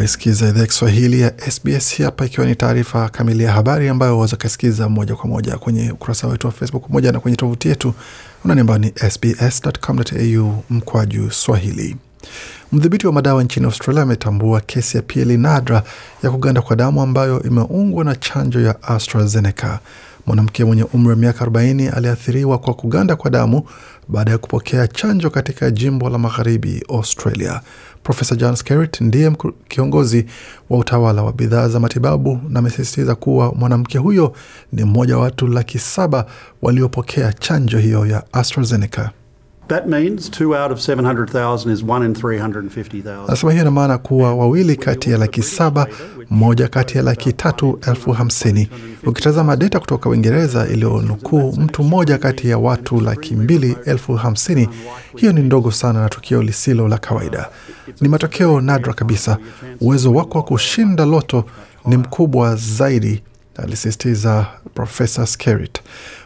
Waisikiza idhaa ya Kiswahili ya SBS hapa, ikiwa ni taarifa kamili ya habari ambayo waweza kasikiza moja kwa moja kwenye ukurasa wetu wa Facebook pamoja na kwenye tovuti yetu unani ambao ni sbs.com.au mkwaju swahili. Mdhibiti wa madawa nchini Australia ametambua kesi ya pili nadra ya kuganda kwa damu ambayo imeungwa na chanjo ya AstraZeneca. Mwanamke mwenye umri wa miaka 40 aliathiriwa kwa kuganda kwa damu baada ya kupokea chanjo katika jimbo la magharibi Australia. Profesa John Skerritt ndiye kiongozi wa utawala wa bidhaa za matibabu na amesisitiza kuwa mwanamke huyo ni mmoja wa watu laki saba waliopokea chanjo hiyo ya AstraZeneca. That means two out of 700,000 is one in 350,000. Anasema hiyo ina maana kuwa wawili kati ya laki saba, mmoja kati ya laki tatu elfu hamsini. Ukitazama data kutoka Uingereza iliyonukuu mtu mmoja kati ya watu laki mbili elfu hamsini, hiyo ni ndogo sana na tukio lisilo la kawaida. Ni matokeo nadra kabisa. Uwezo wako wa kushinda loto ni mkubwa zaidi, alisisitiza Profesa Skerritt.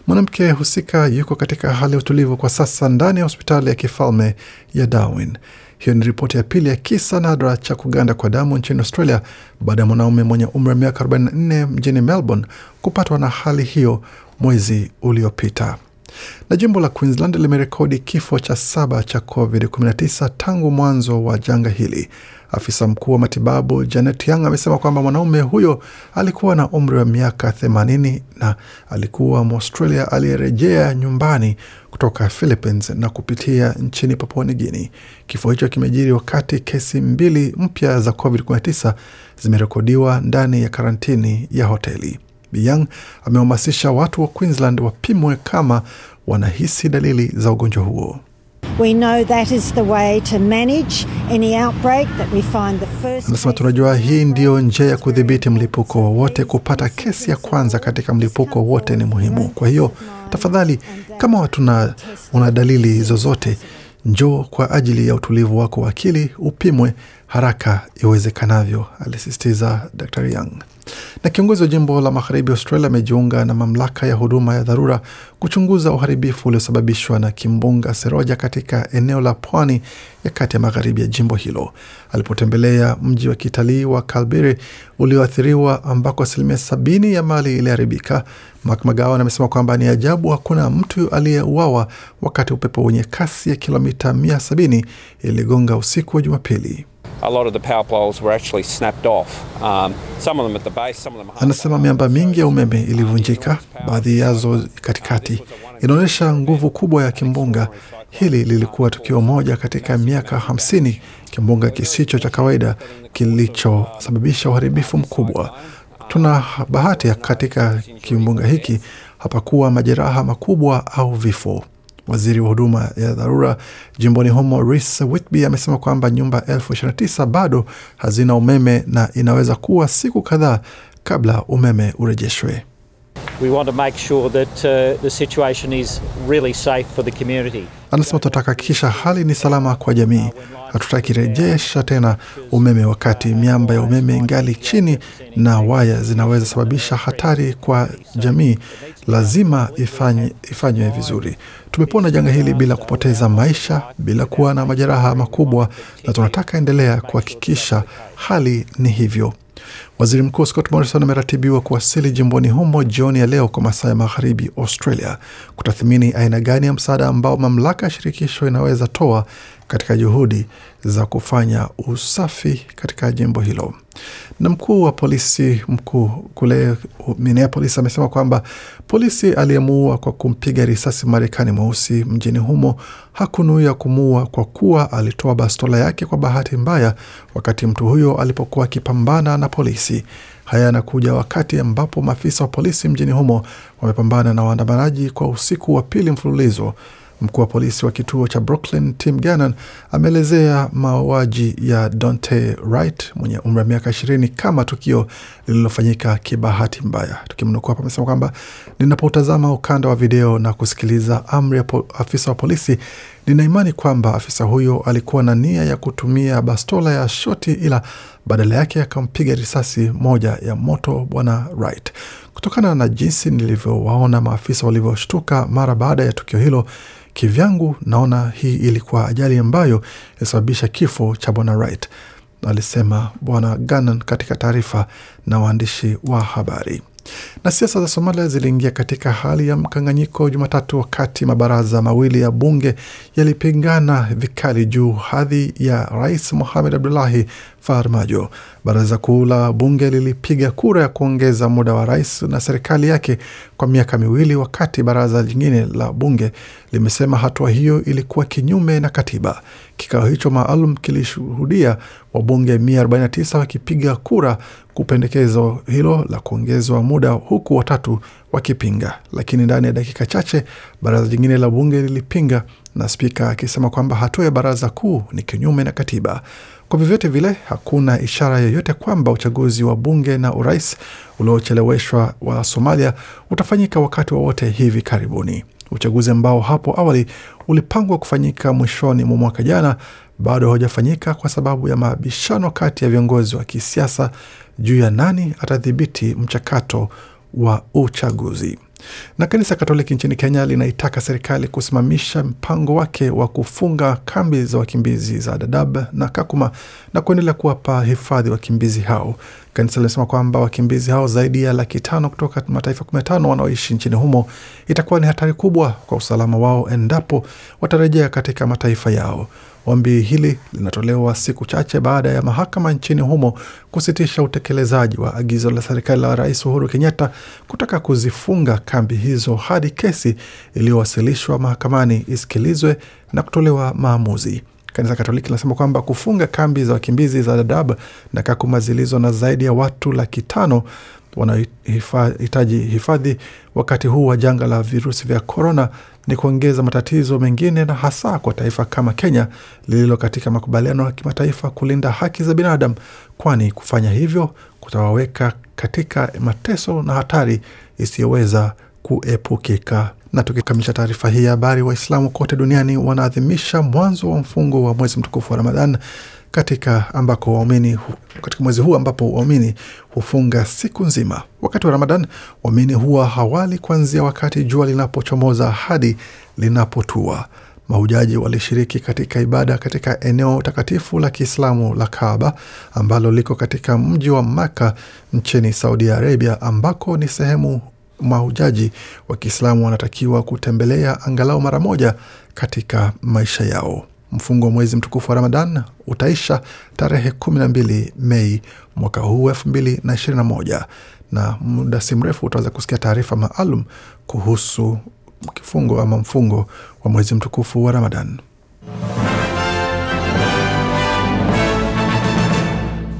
Mwanamke husika yuko katika hali ya utulivu kwa sasa ndani ya hospitali ya kifalme ya Darwin. Hiyo ni ripoti ya pili ya kisa nadra cha kuganda kwa damu nchini Australia baada ya mwanaume mwenye umri wa miaka 44 mjini Melbourne kupatwa na hali hiyo mwezi uliopita. Na jimbo la Queensland limerekodi kifo cha saba cha COVID-19 tangu mwanzo wa janga hili. Afisa mkuu wa matibabu Janet Young amesema kwamba mwanaume huyo alikuwa na umri wa miaka 80 na alikuwa Mwaustralia aliyerejea nyumbani kutoka Philippines na kupitia nchini Papua New. Kifo hicho kimejiri wakati kesi mbili mpya za COVID-19 zimerekodiwa ndani ya karantini ya hoteli. Young amehamasisha watu wa Queensland wapimwe kama wanahisi dalili za ugonjwa huo. Anasema tunajua hii ndiyo njia ya kudhibiti mlipuko wowote. Kupata kesi ya kwanza katika mlipuko wote ni muhimu. Kwa hiyo tafadhali, kama watuna una dalili zozote, njoo kwa ajili ya utulivu wako wa akili, upimwe haraka iwezekanavyo, alisisitiza Dr Young. Na kiongozi wa jimbo la magharibi Australia amejiunga na mamlaka ya huduma ya dharura kuchunguza uharibifu uliosababishwa na kimbunga Seroja katika eneo la pwani ya kati ya magharibi ya jimbo hilo. Alipotembelea mji wa kitalii wa Kalbiri ulioathiriwa ambako asilimia sabini ya mali iliharibika, Mark McGowan amesema kwamba ni ajabu hakuna mtu aliyeuawa wakati upepo wenye kasi ya kilomita 170 iligonga usiku wa Jumapili. Anasema miamba mingi ya umeme ilivunjika, baadhi yazo katikati. Inaonyesha nguvu kubwa ya kimbunga. Hili lilikuwa tukio moja katika miaka hamsini, kimbunga kisicho cha kawaida kilichosababisha uharibifu mkubwa. Tuna bahati katika kimbunga hiki hapakuwa majeraha makubwa au vifo. Waziri wa huduma ya dharura jimboni humo Reece Whitby amesema kwamba nyumba elfu ishirini na tisa bado hazina umeme na inaweza kuwa siku kadhaa kabla umeme urejeshwe. Anasema tutahakikisha hali ni salama kwa jamii. Hatutaki rejesha tena umeme wakati miamba ya umeme ingali chini na waya zinaweza sababisha hatari kwa jamii. Lazima ifanywe vizuri. Tumepona janga hili bila kupoteza maisha, bila kuwa na majeraha makubwa, na tunataka endelea kuhakikisha hali ni hivyo. Waziri Mkuu Scott Morrison ameratibiwa kuwasili jimboni humo jioni ya leo kwa masaa ya magharibi Australia, kutathmini aina gani ya msaada ambao mamlaka ya shirikisho inaweza toa katika juhudi za kufanya usafi katika jimbo hilo. Na mkuu wa polisi mkuu kule Minneapolis amesema kwamba polisi aliyemuua kwa kumpiga risasi Marekani mweusi mjini humo hakunuia kumuua kwa kuwa alitoa bastola yake kwa bahati mbaya wakati mtu huyo alipokuwa akipambana na polisi. Haya yanakuja wakati ambapo maafisa wa polisi mjini humo wamepambana na waandamanaji kwa usiku wa pili mfululizo. Mkuu wa polisi wa kituo cha Brooklyn Tim Gannon ameelezea mauaji ya Donte Wright mwenye umri wa miaka ishirini kama tukio lililofanyika kibahati mbaya. Tukimnukuu hapa, amesema kwamba ninapotazama ukanda wa video na kusikiliza amri ya afisa wa polisi, nina imani kwamba afisa huyo alikuwa na nia ya kutumia bastola ya shoti, ila badala yake akampiga risasi moja ya moto bwana Wright. Kutokana na jinsi nilivyowaona maafisa walivyoshtuka mara baada ya tukio hilo, kivyangu naona hii ilikuwa ajali ambayo ilisababisha kifo cha bwana Wright, alisema bwana Gannon katika taarifa na waandishi wa habari. Na siasa za Somalia ziliingia katika hali ya mkanganyiko Jumatatu wakati mabaraza mawili ya bunge yalipingana vikali juu hadhi ya Rais Mohamed Abdullahi Farmajo. Baraza kuu la bunge lilipiga kura ya kuongeza muda wa rais na serikali yake kwa miaka miwili, wakati baraza lingine la bunge limesema hatua hiyo ilikuwa kinyume na katiba. Kikao hicho maalum kilishuhudia wabunge 149 wakipiga kura kupendekezo hilo la kuongezwa muda, huku watatu wakipinga. Lakini ndani ya dakika chache baraza jingine la bunge lilipinga, na spika akisema kwamba hatua ya baraza kuu ni kinyume na katiba. Kwa vyovyote vile, hakuna ishara yoyote kwamba uchaguzi wa bunge na urais uliocheleweshwa wa Somalia utafanyika wakati wowote wa hivi karibuni. Uchaguzi ambao hapo awali ulipangwa kufanyika mwishoni mwa mwaka jana bado haujafanyika kwa sababu ya mabishano kati ya viongozi wa kisiasa juu ya nani atadhibiti mchakato wa uchaguzi. Na kanisa Katoliki nchini Kenya linaitaka serikali kusimamisha mpango wake wa kufunga kambi za wakimbizi za Dadaab na Kakuma na kuendelea kuwapa hifadhi wakimbizi hao. Kanisa linasema kwamba wakimbizi hao zaidi ya laki tano kutoka mataifa kumi na tano wanaoishi nchini humo itakuwa ni hatari kubwa kwa usalama wao endapo watarejea katika mataifa yao. Ombi hili linatolewa siku chache baada ya mahakama nchini humo kusitisha utekelezaji wa agizo la serikali la Rais Uhuru Kenyatta kutaka kuzifunga kambi hizo hadi kesi iliyowasilishwa mahakamani isikilizwe na kutolewa maamuzi. Kanisa Katoliki linasema kwamba kufunga kambi za wakimbizi za Dadaab na Kakuma zilizo na zaidi ya watu laki tano wanaohitaji hifadhi wakati huu wa janga la virusi vya korona ni kuongeza matatizo mengine, na hasa kwa taifa kama Kenya lililo katika makubaliano ya kimataifa kulinda haki za binadamu, kwani kufanya hivyo kutawaweka katika mateso na hatari isiyoweza kuepukika. Na tukikamilisha taarifa hii ya habari, Waislamu kote duniani wanaadhimisha mwanzo wa mfungo wa mwezi mtukufu wa Ramadhan katika ambako waumini katika mwezi huu ambapo waumini hufunga siku nzima. Wakati wa Ramadan, waumini huwa hawali kuanzia wakati jua linapochomoza hadi linapotua. Mahujaji walishiriki katika ibada katika eneo takatifu la Kiislamu la Kaaba ambalo liko katika mji wa Maka nchini Saudi Arabia, ambako ni sehemu mahujaji wa Kiislamu wanatakiwa kutembelea angalau mara moja katika maisha yao. Mfungo wa mwezi mtukufu wa Ramadan utaisha tarehe kumi na mbili Mei mwaka huu elfu mbili na ishirini na moja na muda si mrefu utaweza kusikia taarifa maalum kuhusu kifungo ama mfungo wa mwezi mtukufu wa Ramadan.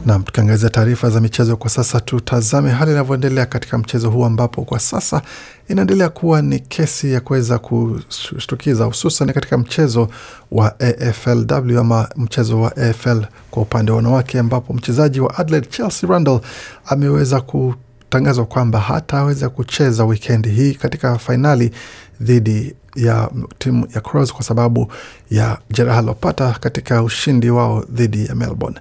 Nam, tukiangazia taarifa za michezo kwa sasa, tutazame hali inavyoendelea katika mchezo huu ambapo kwa sasa inaendelea kuwa ni kesi ya kuweza kushtukiza, hususan katika mchezo wa AFLW ama mchezo wa AFL kwa upande wa wanawake, ambapo mchezaji wa Adelaide Chelsea Randall ameweza kutangazwa kwamba hataweza kucheza wikendi hii katika fainali dhidi ya timu ya Crows kwa sababu ya jeraha lilopata katika ushindi wao dhidi ya Melbourne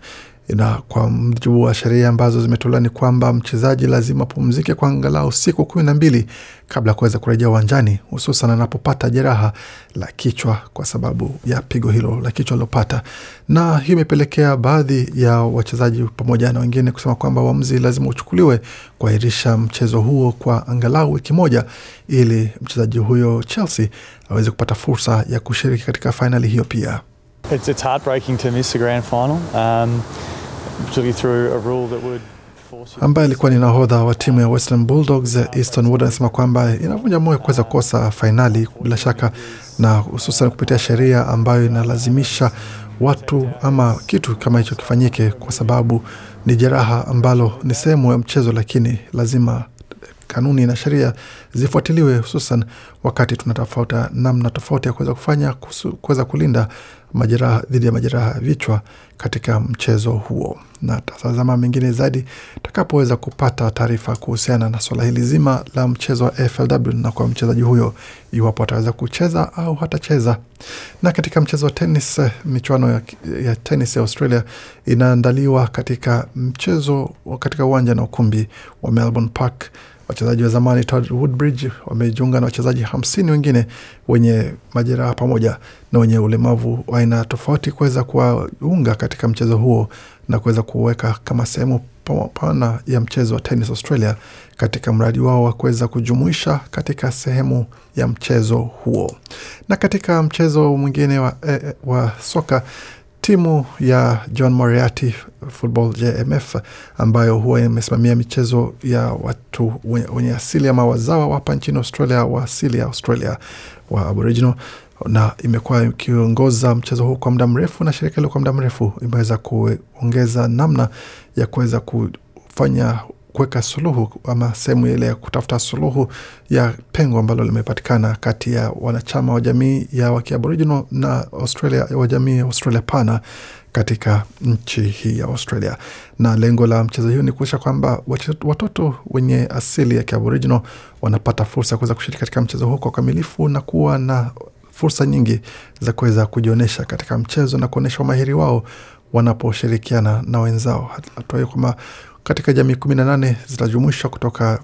na kwa mujibu wa sheria ambazo zimetolewa ni kwamba mchezaji lazima apumzike kwa angalau siku kumi na mbili kabla ya kuweza kurejea uwanjani, hususan anapopata jeraha la kichwa kwa sababu ya pigo hilo la kichwa alilopata. Na hiyo imepelekea baadhi ya wachezaji pamoja na wengine kusema kwamba uamuzi lazima uchukuliwe kuahirisha mchezo huo kwa angalau wiki moja, ili mchezaji huyo Chelsea aweze kupata fursa ya kushiriki katika fainali hiyo pia. It's, it's ambaye alikuwa ni nahodha wa timu ya Western Bulldogs Easton Wood anasema kwamba inavunja moyo kuweza kukosa fainali bila shaka, na hususan kupitia sheria ambayo inalazimisha watu ama kitu kama hicho kifanyike, kwa sababu ni jeraha ambalo ni sehemu ya mchezo, lakini lazima kanuni na sheria zifuatiliwe, hususan wakati tunatafuta namna tofauti ya kuweza kufanya kuweza kulinda majeraha dhidi ya majeraha ya vichwa katika mchezo huo, na tazama mengine zaidi takapoweza kupata taarifa kuhusiana na swala hili zima la mchezo wa AFLW na kwa mchezaji huyo iwapo ataweza kucheza au hatacheza. Na katika mchezo wa tenis, michuano ya, ya tenis ya Australia inaandaliwa katika mchezo katika uwanja na ukumbi wa Melbourne Park. Wachezaji wa zamani Todd Woodbridge wamejiunga na wachezaji hamsini wengine wenye majeraha pamoja na wenye ulemavu wa aina tofauti kuweza kuwaunga katika mchezo huo na kuweza kuweka kama sehemu pana ya mchezo wa Tennis Australia katika mradi wao wa kuweza kujumuisha katika sehemu ya mchezo huo. Na katika mchezo mwingine wa, eh, wa soka timu ya John Moriarty Football JMF ambayo huwa imesimamia michezo ya watu wenye asili ama wazawa hapa nchini Australia wa asili ya Australia wa Aboriginal. Na imekuwa ikiongoza mchezo huu kwa muda mrefu, na shirika hilo kwa muda mrefu imeweza kuongeza namna ya kuweza kufanya kuweka suluhu ama sehemu ile ya kutafuta suluhu ya pengo ambalo limepatikana kati ya wanachama wa jamii ya wakiaboriginal na Australia wa jamii ya Australia pana katika nchi hii ya Australia. Na lengo la mchezo hiyo ni kuonyesha kwamba watoto wenye asili ya kiaboriginal wanapata fursa ya kuweza kushiriki katika mchezo huo kwa ukamilifu na kuwa na fursa nyingi za kuweza kujionyesha katika mchezo na kuonyesha umahiri wao wanaposhirikiana na wenzao. Hatua hiyo kwamba katika jamii kumi na nane zitajumuishwa kutoka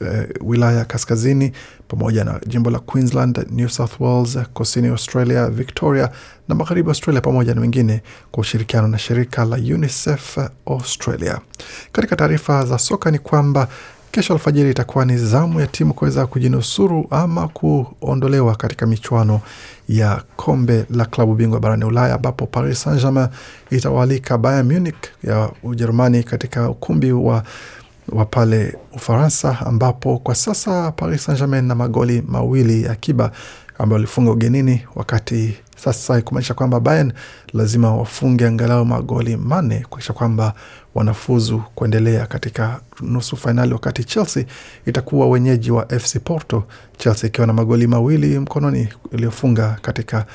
uh, wilaya kaskazini pamoja na jimbo la Queensland, New South Wales, kusini Australia, Victoria na magharibi Australia pamoja na wengine kwa ushirikiano na shirika la UNICEF Australia. Katika taarifa za soka ni kwamba kesho alfajiri itakuwa ni zamu ya timu kuweza kujinusuru ama kuondolewa katika michuano ya kombe la klabu bingwa barani Ulaya, ambapo Paris Saint-Germain itawaalika Bayern Munich ya Ujerumani katika ukumbi wa wa pale Ufaransa, ambapo kwa sasa Paris Saint-Germain na magoli mawili ya akiba ambayo walifunga ugenini, wakati sasa kumaanisha kwamba Bayern lazima wafunge angalau magoli manne kuakisha kwamba wanafuzu kuendelea katika nusu fainali, wakati Chelsea itakuwa wenyeji wa FC Porto, Chelsea ikiwa na magoli mawili mkononi iliyofunga katika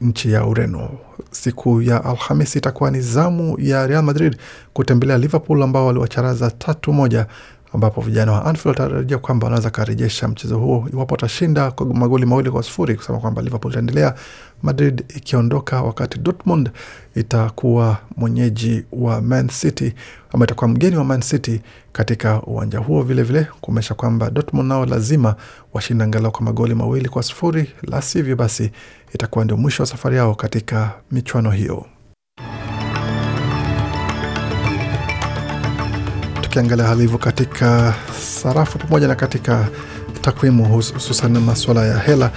nchi ya Ureno. Siku ya Alhamisi itakuwa ni zamu ya Real Madrid kutembelea Liverpool ambao waliwacharaza tatu moja, ambapo vijana wa Anfield watarajia kwamba wanaweza karejesha mchezo huo iwapo watashinda kwa magoli mawili kwa sufuri, kusema kwamba Liverpool itaendelea, Madrid ikiondoka, wakati Dortmund itakuwa mwenyeji wa Man City ama itakuwa mgeni wa Man City katika uwanja huo, vilevile kuonyesha kwamba Dortmund nao lazima washinda angalau kwa magoli mawili kwa sufuri, la sivyo basi itakuwa ndio mwisho wa safari yao katika michuano hiyo. Tukiangalia hali hivyo katika sarafu pamoja na katika takwimu, hususan masuala ya hela,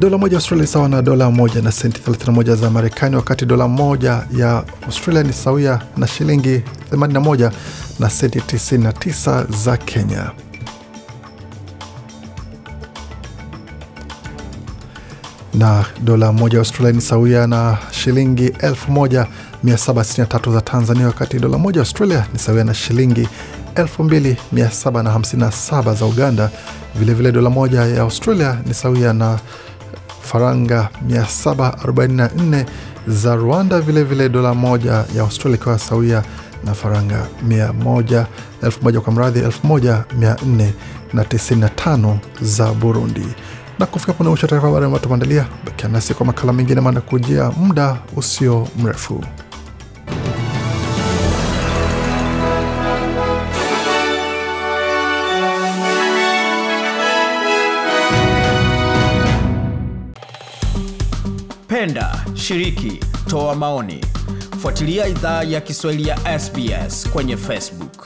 dola moja Australia sawa na dola moja na senti 31 za Marekani, wakati dola moja ya Australia ni sawia na shilingi 81 na senti 99 za Kenya. Na dola moja ya Australia ni sawia na shilingi 1763 za Tanzania, wakati dola moja ya Australia ni sawia na shilingi 2757 za Uganda. Vilevile dola moja ya Australia ni sawia na faranga 744 za Rwanda. Vilevile dola moja ya Australia ikiwa sawia na faranga 100 kwa mradhi 1495 za Burundi na kufika pone mwisho taarifa habari ambayo tumeandalia. Bakia nasi kwa makala mengine maana kujia muda usio mrefu. Penda, shiriki, toa maoni, fuatilia idhaa ya Kiswahili ya SBS kwenye Facebook.